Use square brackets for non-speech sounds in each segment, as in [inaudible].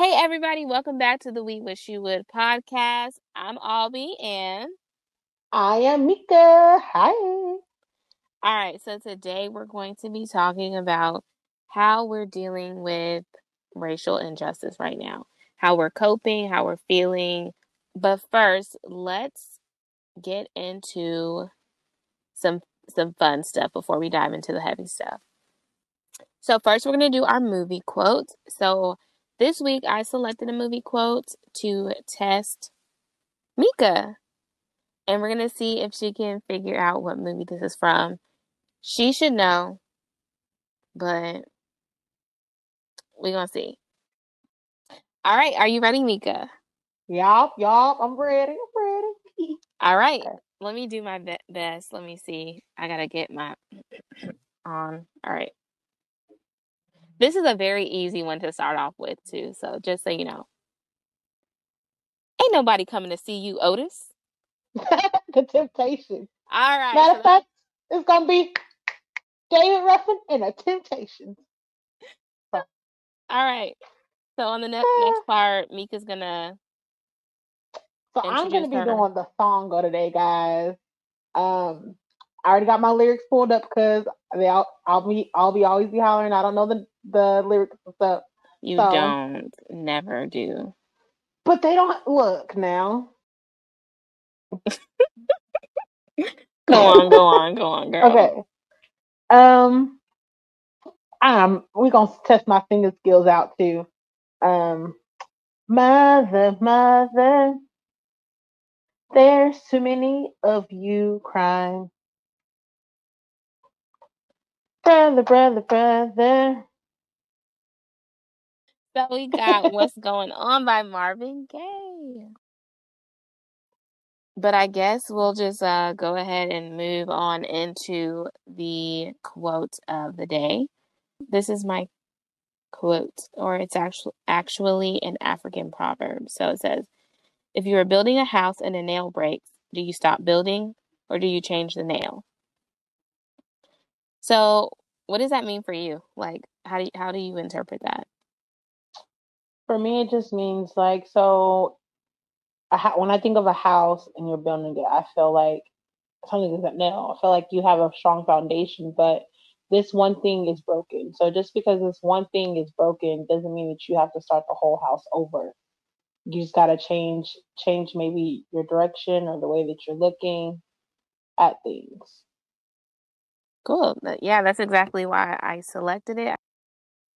Hey, everybody, welcome back to the We Wish You Would podcast. I'm Albie, and I am Mika. Hi. all right, so today we're going to be talking about how we're dealing with racial injustice right now, how we're coping, how we're feeling. But first, let's get into some some fun stuff before we dive into the heavy stuff. So first, we're going to do our movie quotes. So this week, I selected a movie quote to test Mika. And we're going to see if she can figure out what movie this is from. She should know, but we're going to see. All right. Are you ready, Mika? Yup, yup. I'm ready. I'm ready. [laughs] All right. Let me do my be- best. Let me see. I got to get my on. All right. This is a very easy one to start off with, too. So just so you know. Ain't nobody coming to see you, Otis. [laughs] the Temptation. All right. Matter so of fact, it's gonna be David Ruffin and the Temptations. [laughs] All right. So on the next next [sighs] part, Mika's gonna. So I'm gonna be her. doing the song of the day, guys. Um, I already got my lyrics pulled up because they all, I'll be I'll be always be hollering. I don't know the the lyrics and stuff, You So- don't. Never do. but they don't look now. Go on. Go on. Go on, girl. Okay. Um, um, we're gonna test my finger skills out too. Um, mother, mother, there's too many of you crying. Brother, brother, brother. So we [laughs] got "What's Going On" by Marvin Gaye. But I guess we'll just uh, go ahead and move on into the quote of the day. This is my quote, or it's actually actually an African proverb. So it says, "If you are building a house and a nail breaks, do you stop building or do you change the nail?" So, what does that mean for you? Like, how do you, how do you interpret that? For me, it just means like so. When I think of a house and you're building it, I feel like something isn't nail. I feel like you have a strong foundation, but this one thing is broken. So just because this one thing is broken doesn't mean that you have to start the whole house over. You just gotta change change maybe your direction or the way that you're looking at things. Cool. Yeah, that's exactly why I selected it.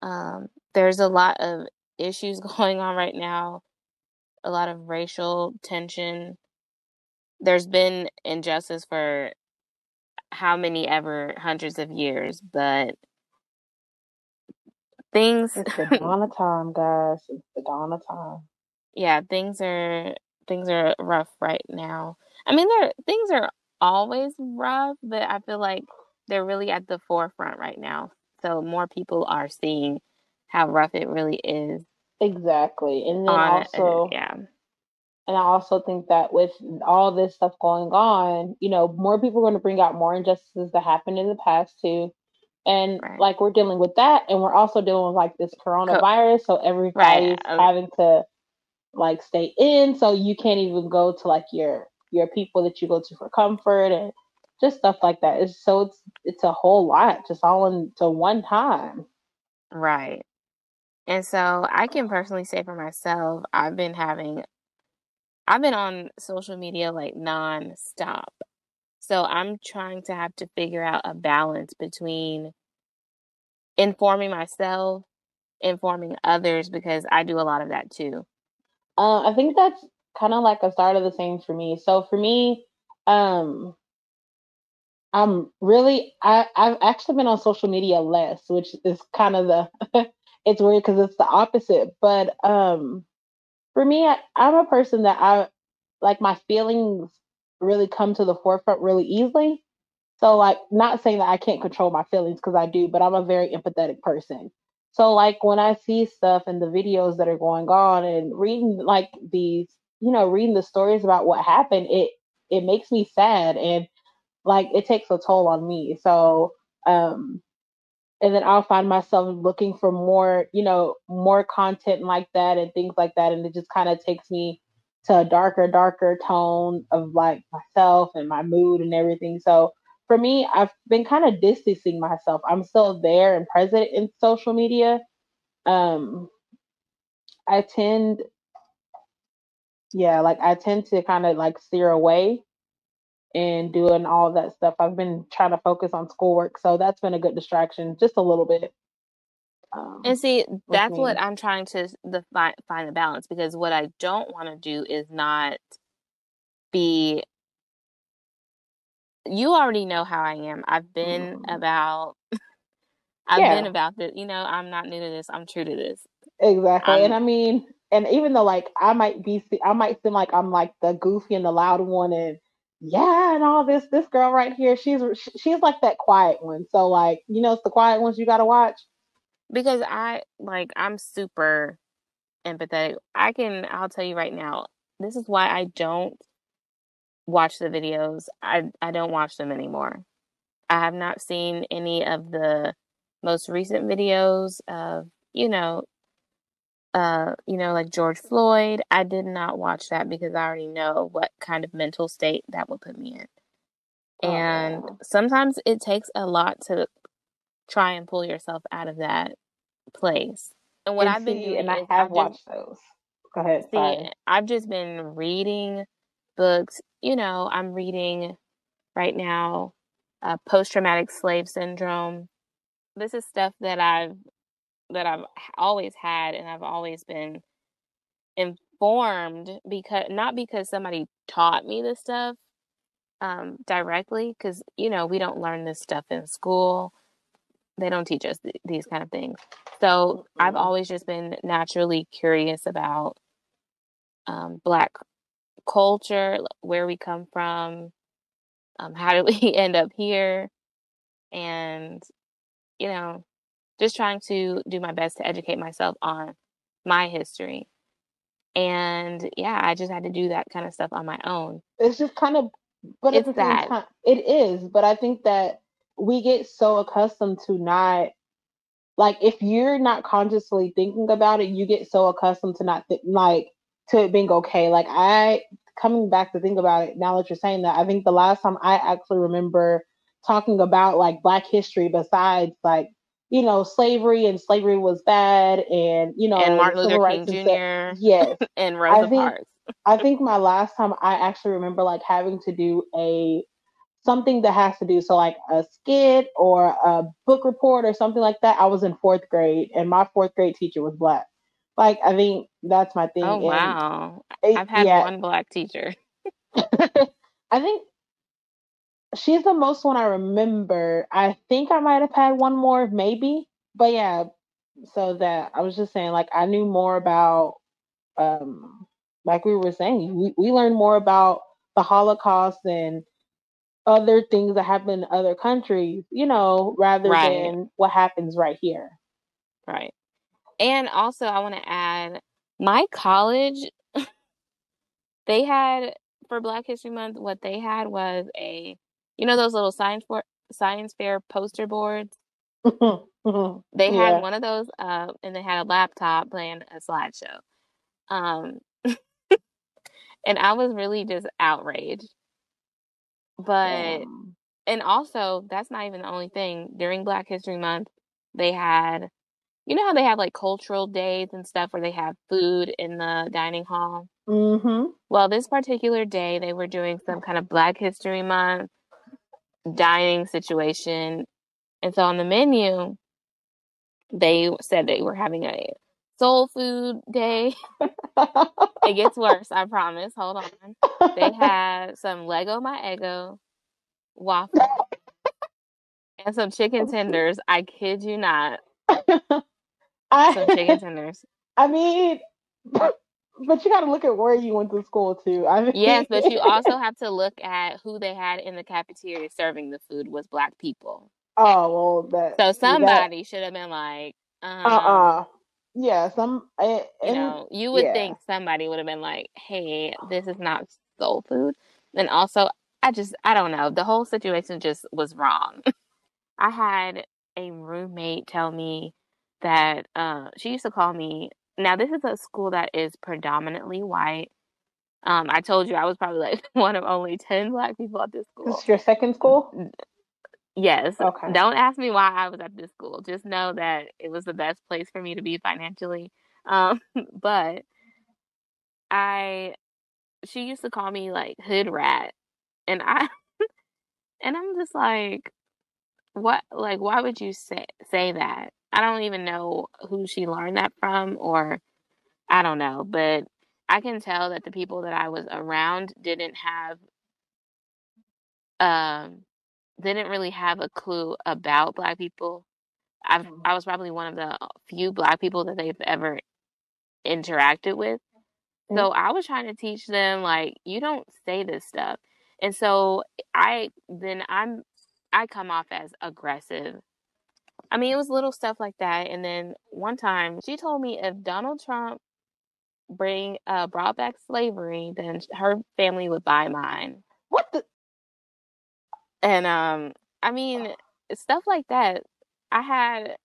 Um, there's a lot of issues [laughs] going on right now, a lot of racial tension. There's been injustice for how many ever hundreds of years, but things, It's the [laughs] dawn of time, guys. It's the dawn of time. yeah, things are things are rough right now. I mean, they're things are always rough, but I feel like they're really at the forefront right now. So more people are seeing how rough it really is Exactly. And then on also yeah. And I also think that with all this stuff going on, you know, more people are going to bring out more injustices that happened in the past too. And Right. like we're dealing with that, and we're also dealing with like this coronavirus, so everybody's uh, having to like stay in, so you can't even go to like your your people that you go to for comfort and just stuff like that. It's so it's it's a whole lot just all into one time. Right. And so I can personally say for myself, I've been having, I've been on social media like non-stop. So I'm trying to have to figure out a balance between informing myself, informing others, because I do a lot of that too. Uh, I think that's kind of like a start of the same for me. So for me, um, I'm really I I've actually been on social media less, which is kind of the [laughs] it's weird because it's the opposite. But um, for me, I, I'm a person that I like my feelings really come to the forefront really easily. So like, not saying that I can't control my feelings because I do, but I'm a very empathetic person. So like when I see stuff and the videos that are going on and reading like these, you know, reading the stories about what happened, it it makes me sad and like it takes a toll on me. So um and then I'll find myself looking for more, you know, more content like that and things like that. And it just kind of takes me to a darker, darker tone of like myself and my mood and everything. So for me, I've been kind of distancing myself. I'm still there and present in social media. Um, I tend, yeah, like I tend to kind of like steer away and doing all that stuff. I've been trying to focus on schoolwork, so that's been a good distraction, just a little bit. Um, and see, that's me. what I'm trying to the, find, find the balance because what I don't want to do is not be. You already know how I am. I've been mm. about. [laughs] I've yeah. been about this. You know, I'm not new to this. I'm true to this. Exactly, um, and I mean, and even though like I might be, I might seem like I'm like the goofy and the loud one, and yeah, and all this. This girl right here, she's she's like that quiet one. So like, you know, it's the quiet ones you got to watch because I like I'm super empathetic. I can I'll tell you right now, this is why I don't watch the videos. I I don't watch them anymore. I have not seen any of the most recent videos of, you know, uh, you know, like George Floyd. I did not watch that because I already know what kind of mental state that would put me in. And oh. sometimes it takes a lot to try and pull yourself out of that place. And what and I've see, been doing, and I have I've watched just, those. Go ahead. See, sorry. I've just been reading books. You know, I'm reading right now uh, post traumatic slave syndrome. This is stuff that I've that I've always had, and I've always been informed because not because somebody taught me this stuff um, directly, because you know we don't learn this stuff in school they don't teach us th- these kind of things. So I've mm-hmm. always just been naturally curious about um, Black culture, where we come from, um, how did [laughs] we end up here, and you know, just trying to do my best to educate myself on my history. And yeah, I just had to do that kind of stuff on my own. It's just kind of, but it's at the same time, it is. But I think that we get so accustomed to not like if you're not consciously thinking about it, you get so accustomed to not th- like to it being okay. Like I coming back to think about it now that you're saying that, I think the last time I actually remember talking about like Black history, besides like you know slavery and slavery was bad, and you know and Martin Luther King Jr. yes, [laughs] and Rosa Parks. I think my last time I actually remember like having to do a something that has to do so like a skit or a book report or something like that i was in fourth grade and my fourth grade teacher was black like i think that's my thing oh wow it, i've had yeah. one black teacher [laughs] i think she's the most one i remember i think i might have had one more maybe but yeah so that i was just saying like i knew more about um like we were saying we, we learned more about the holocaust and other things that happen in other countries, you know, rather right. than what happens right here. Right. And also, I want to add my college, [laughs] they had for Black History Month, what they had was a, you know, those little science for science fair poster boards. [laughs] they had yeah. one of those uh, and they had a laptop playing a slideshow. Um, [laughs] and I was really just outraged but and also that's not even the only thing. During Black History Month, they had you know how they have like cultural days and stuff where they have food in the dining hall? Mm-hmm. Well, this particular day they were doing some kind of Black History Month dining situation. And so on the menu, they said they were having a soul food day. it gets worse, I promise. Hold on. They had some Lego My Eggo waffle and some chicken [laughs] tenders. I kid you not. [laughs] I, some chicken tenders. I mean, [laughs] but you got to look at where you went to school too. I mean, yes, but you also have to look at who they had in the cafeteria serving the food was black people. Oh well, that so somebody that, should have been like, um, uh, uh-uh. uh yeah, some and, you know, you would yeah. think somebody would have been like, "Hey, this is not soul food," and also, I just, I don't know, the whole situation just was wrong. [laughs] I had a roommate tell me that uh, she used to call me. Now, this is a school that is predominantly white. Um, I told you I was probably like [laughs] one of only 10 black people at this school. This is your second school? Yes. Okay. Don't ask me why I was at this school. Just know that it was the best place for me to be financially. Um, [laughs] but I, she used to call me like hood rat, and I, [laughs] and I'm just like, what? Like, why would you say say that? I don't even know who she learned that from, or I don't know, but I can tell that the people that I was around didn't have um didn't really have a clue about black people. I. I was probably one of the few black people that they've ever interacted with. So I was trying to teach them like you don't say this stuff. And so I then I'm I come off as aggressive. I mean, it was little stuff like that. And then one time she told me if Donald Trump bring uh brought back slavery, then her family would buy mine. What the? And um I mean, stuff like that. I had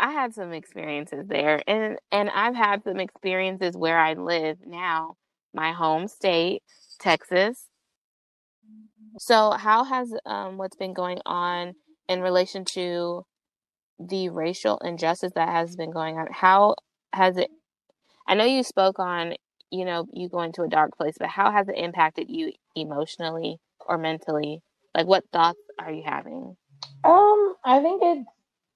I had some experiences there and and I've had some experiences where I live now, my home state, Texas. So how has um what's been going on in relation to the racial injustice that has been going on? How has it I know you spoke on, you know, you going to a dark place, but how has it impacted you emotionally or mentally? Like what thoughts are you having? Um, I think it's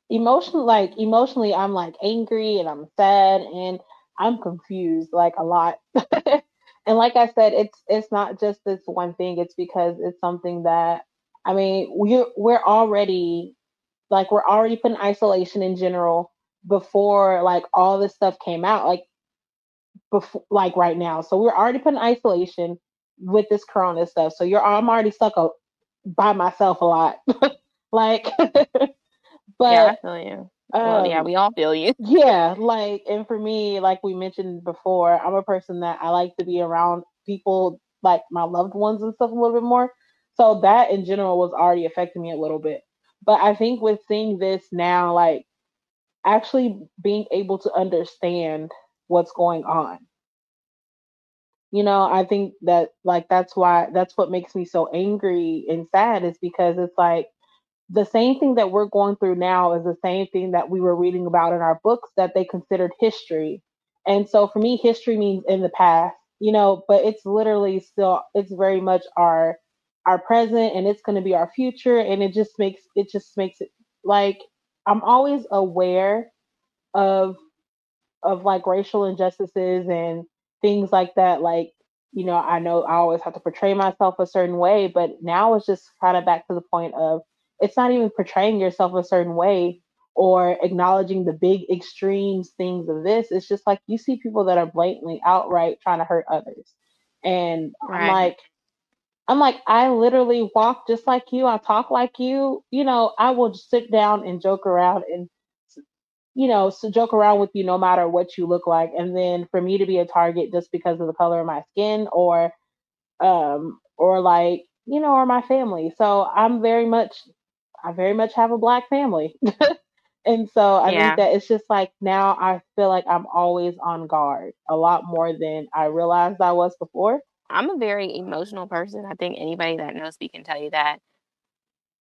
emotional. Like emotionally, I'm like angry and I'm sad and I'm confused like a lot. [laughs] and like I said, it's it's not just this one thing. It's because it's something that I mean we're we're already like we're already put in isolation in general before like all this stuff came out. Like before like right now. So we're already put in isolation with this corona stuff. So you're I'm already stuck a, by myself a lot. [laughs] like [laughs] but Yeah, I feel you. Well, yeah, um we all feel you. yeah, like and for me, like we mentioned before, I'm a person that I like to be around people like my loved ones and stuff a little bit more. So that in general was already affecting me a little bit. But I think with seeing this now, like actually being able to understand what's going on you know i think that like that's why that's what makes me so angry and sad is because it's like the same thing that we're going through now is the same thing that we were reading about in our books that they considered history and so for me history means in the past you know but it's literally still it's very much our our present and it's going to be our future and it just makes it just makes it like i'm always aware of of like racial injustices and things like that like you know i know i always have to portray myself a certain way but now it's just kind of back to the point of it's not even portraying yourself a certain way or acknowledging the big extremes things of this. It's just like you see people that are blatantly outright trying to hurt others. And i'm like i'm like i literally walk just like you i talk like you you know i will just sit down and joke around and you know, so joke around with you no matter what you look like. And then for me to be a target just because of the color of my skin or um or like, you know, or my family. So I'm very much I very much have a black family. [laughs] and so I think that it's just like now I feel like I'm always on guard a lot more than I realized I was before. I'm a very emotional person. I think anybody that knows me can tell you that.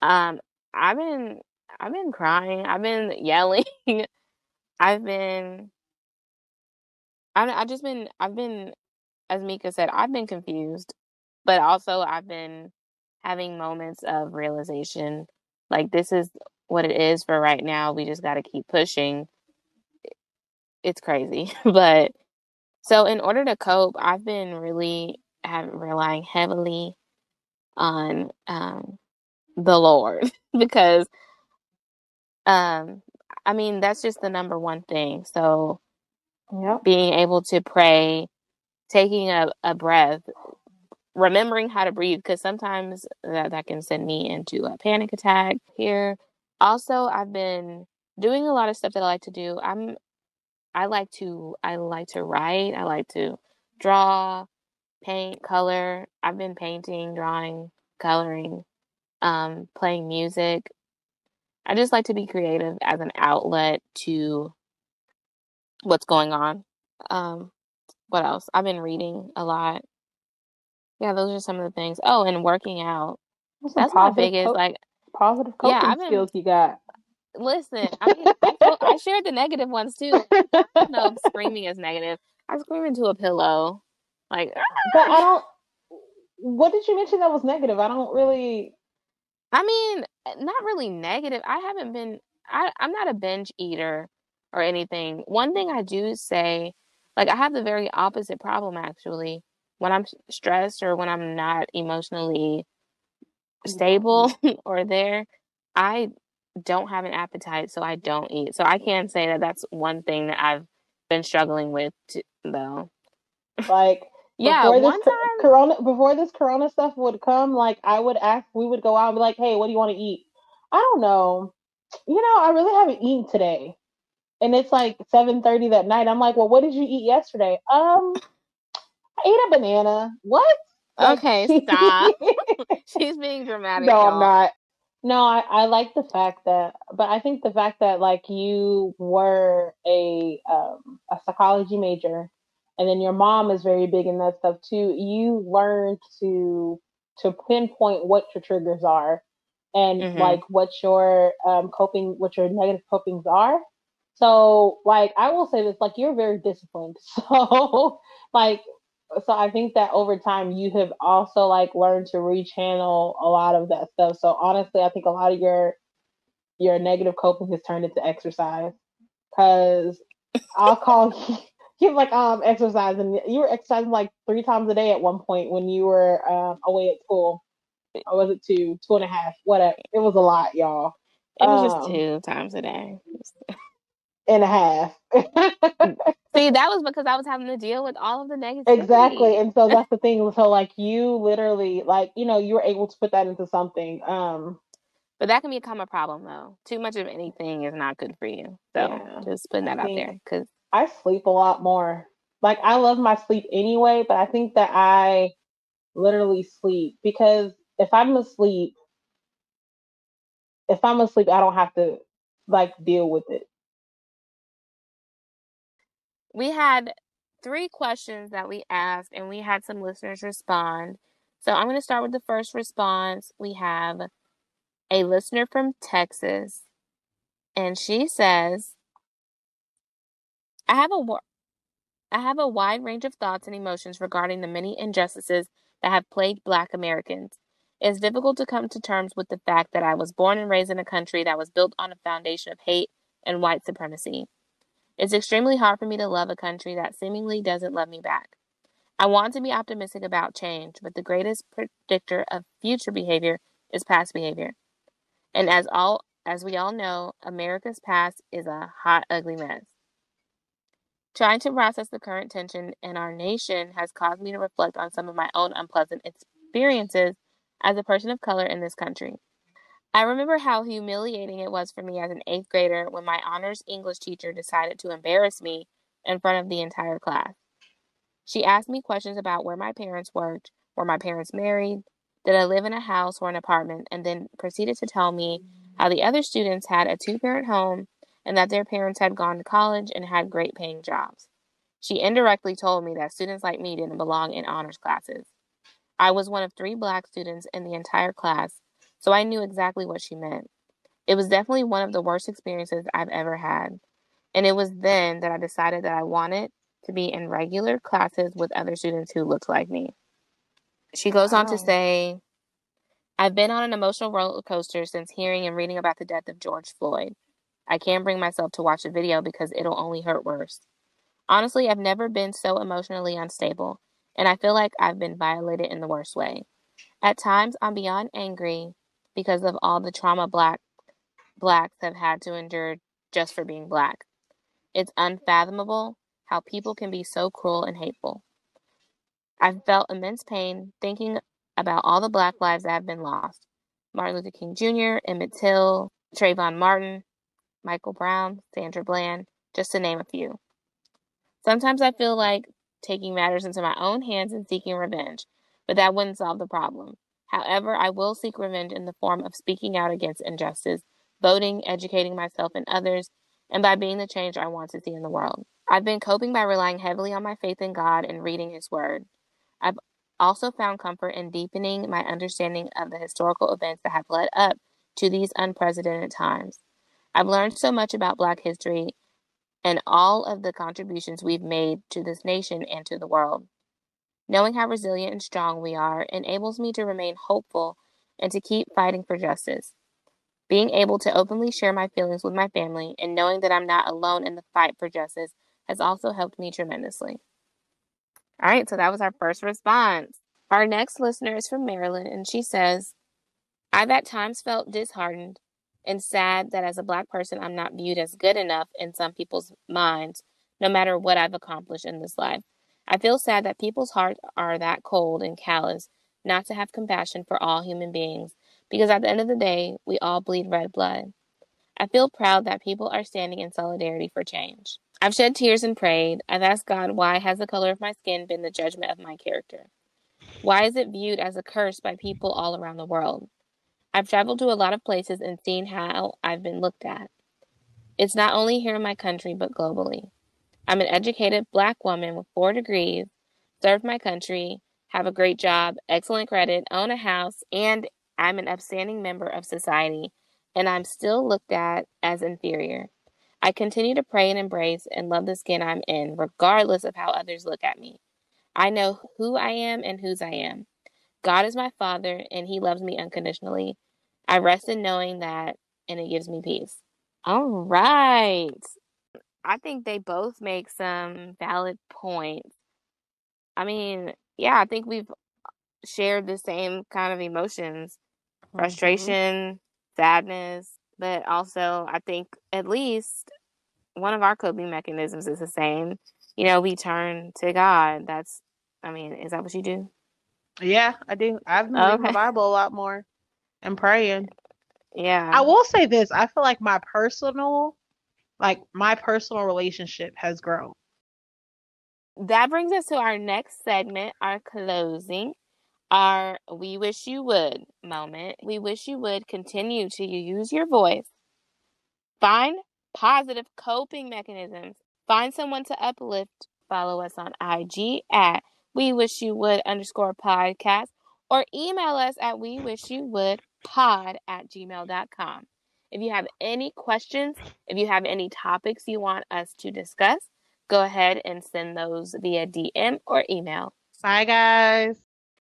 Um, I've been I've been crying. I've been [laughs] yelling. I've been I I just been I've been as Mika said, I've been confused, but also I've been having moments of realization like this is what it is for right now. We just got to keep pushing. It's crazy. [laughs] But so in order to cope, I've been really have relying heavily on um the Lord [laughs] because um I mean that's just the number one thing. So Yep. being able to pray, taking a, a breath, remembering how to breathe because sometimes that, that can send me into a panic attack here. Also, I've been doing a lot of stuff that I like to do. I'm I like to I like to write, I like to draw, paint, color. I've been painting, drawing, coloring, um, playing music. I just like to be creative as an outlet to what's going on. Um, what else? I've been reading a lot. Yeah, those are some of the things. Oh, and working out. That's my biggest co- like positive coping yeah, I've been, skills you got. Listen, [laughs] I mean, I, told, I shared the negative ones too. no, screaming is negative. I scream into a pillow, like. But I [laughs] don't. What did you mention that was negative? I don't really. I mean, not really negative. I haven't been. I I'm not a binge eater or anything. One thing I do say, like I have the very opposite problem actually. When I'm stressed or when I'm not emotionally stable mm-hmm. [laughs] or there, I don't have an appetite, so I don't eat. So I can say that that's one thing that I've been struggling with though. Like yeah, one time Corona before this Corona stuff would come, like I would ask, we would go out and be like, "Hey, what do you want to eat?" I don't know. You know, I really haven't eaten today, and it's like seven thirty that night. I'm like, "Well, what did you eat yesterday?" Um, I ate a banana. What? Like, okay, [laughs] stop. [laughs] She's being dramatic. No, y'all. I'm not. No, I, I like the fact that, but I think the fact that like you were a um, a psychology major, and then your mom is very big in that stuff too. You learn to to pinpoint what your triggers are, and mm-hmm. like what your um, coping, what your negative copings are. So, like, I will say this: like, you're very disciplined. [laughs] So, like, so I think that over time you have also like learned to rechannel a lot of that stuff. So honestly, I think a lot of your your negative coping has turned into exercise. Cause I'll call you like um exercising. You were exercising like three times a day at one point when you were um, away at school. Or was it two, two and a half? Whatever. It was a lot, y'all. It was um, just two times a day and a half. [laughs] See, that was because I was having to deal with all of the negative. Exactly. And so that's the thing. So like you literally like, you know, you were able to put that into something. Um but that can become a problem though. Too much of anything is not good for you. So yeah, just putting that I out there because I sleep a lot more. Like I love my sleep anyway, but I think that I literally sleep because if I'm asleep, if I'm asleep, I don't have to like deal with it we had three questions that we asked and we had some listeners respond. So I'm going to start with the first response. We have a listener from Texas and she says, I have a I have a wide range of thoughts and emotions regarding the many injustices that have plagued black Americans. It's difficult to come to terms with the fact that I was born and raised in a country that was built on a foundation of hate and white supremacy. It's extremely hard for me to love a country that seemingly doesn't love me back. I want to be optimistic about change, but the greatest predictor of future behavior is past behavior. And as all as we all know, America's past is a hot, ugly mess. Trying to process the current tension in our nation has caused me to reflect on some of my own unpleasant experiences as a person of color in this country. I remember how humiliating it was for me as an eighth grader when my honors English teacher decided to embarrass me in front of the entire class. She asked me questions about where my parents worked, were my parents married, did I live in a house or an apartment, and then proceeded to tell me how the other students had a two parent home and that their parents had gone to college and had great paying jobs. She indirectly told me that students like me didn't belong in honors classes. I was one of three black students in the entire class so I knew exactly what she meant. It was definitely one of the worst experiences I've ever had. And it was then that I decided that I wanted to be in regular classes with other students who looked like me. She goes wow. on to say, I've been on an emotional roller coaster since hearing and reading about the death of George Floyd. I can't bring myself to watch the video because it'll only hurt worse. Honestly, I've never been so emotionally unstable, and I feel like I've been violated in the worst way. At times, I'm beyond angry because of all the trauma black blacks have had to endure just for being black. It's unfathomable how people can be so cruel and hateful. I've felt immense pain thinking about all the black lives that have been lost. Martin Luther King Jr., Emmett Till, Trayvon Martin, Michael Brown, Sandra Bland, just to name a few. Sometimes I feel like taking matters into my own hands and seeking revenge, but that wouldn't solve the problem. However, I will seek revenge in the form of speaking out against injustice voting, educating myself and others, and by being the change I want to see in the world. I've been coping by relying heavily on my faith in God and reading His Word. I've also found comfort in deepening my understanding of the historical events that have led up to these unprecedented times. I've learned so much about Black history and all of the contributions we've made to this nation and to the world. Knowing how resilient and strong we are enables me to remain hopeful and to keep fighting for justice. Being able to openly share my feelings with my family and knowing that I'm not alone in the fight for justice has also helped me tremendously. All right, so that was our first response. Our next listener is from Maryland, and she says, I've at times felt disheartened and sad that as a Black person, I'm not viewed as good enough in some people's minds, no matter what I've accomplished in this life. I feel sad that people's hearts are that cold and callous not to have compassion for all human beings, because at the end of the day, we all bleed red blood. I feel proud that people are standing in solidarity for change. I've shed tears and prayed. I've asked God, why has the color of my skin been the judgment of my character? Why is it viewed as a curse by people all around the world? I've traveled to a lot of places and seen how I've been looked at. It's not only here in my country, but globally. I'm an educated black woman with four degrees, served my country, have a great job, excellent credit, own a house, and I'm an upstanding member of society, and I'm still looked at as inferior. I continue to pray and embrace and love the skin I'm in, regardless of how others look at me. I know who I am and whose I am. God is my Father, and He loves me unconditionally. I rest in knowing that, and it gives me peace. All right. I think they both make some valid points. I mean, yeah, I think we've shared the same kind of emotions mm-hmm. frustration, sadness, but also I think at least one of our coping mechanisms is the same. You know, we turn to God. That's, I mean, is that what you do? Yeah, I do. I've been reading the Bible a lot more and praying. Yeah. I will say this. I feel like my personal, like my personal relationship has grown. That brings us to our next segment, our closing, our We Wish You Would moment. We wish you would continue to use your voice. Find positive coping mechanisms. Find someone to uplift. Follow us on IG at we wish you would underscore podcast or email us at we wish you would pod at gmail.com. If you have any questions, if you have any topics you want us to discuss, go ahead and send those via DM or email. Bye, guys.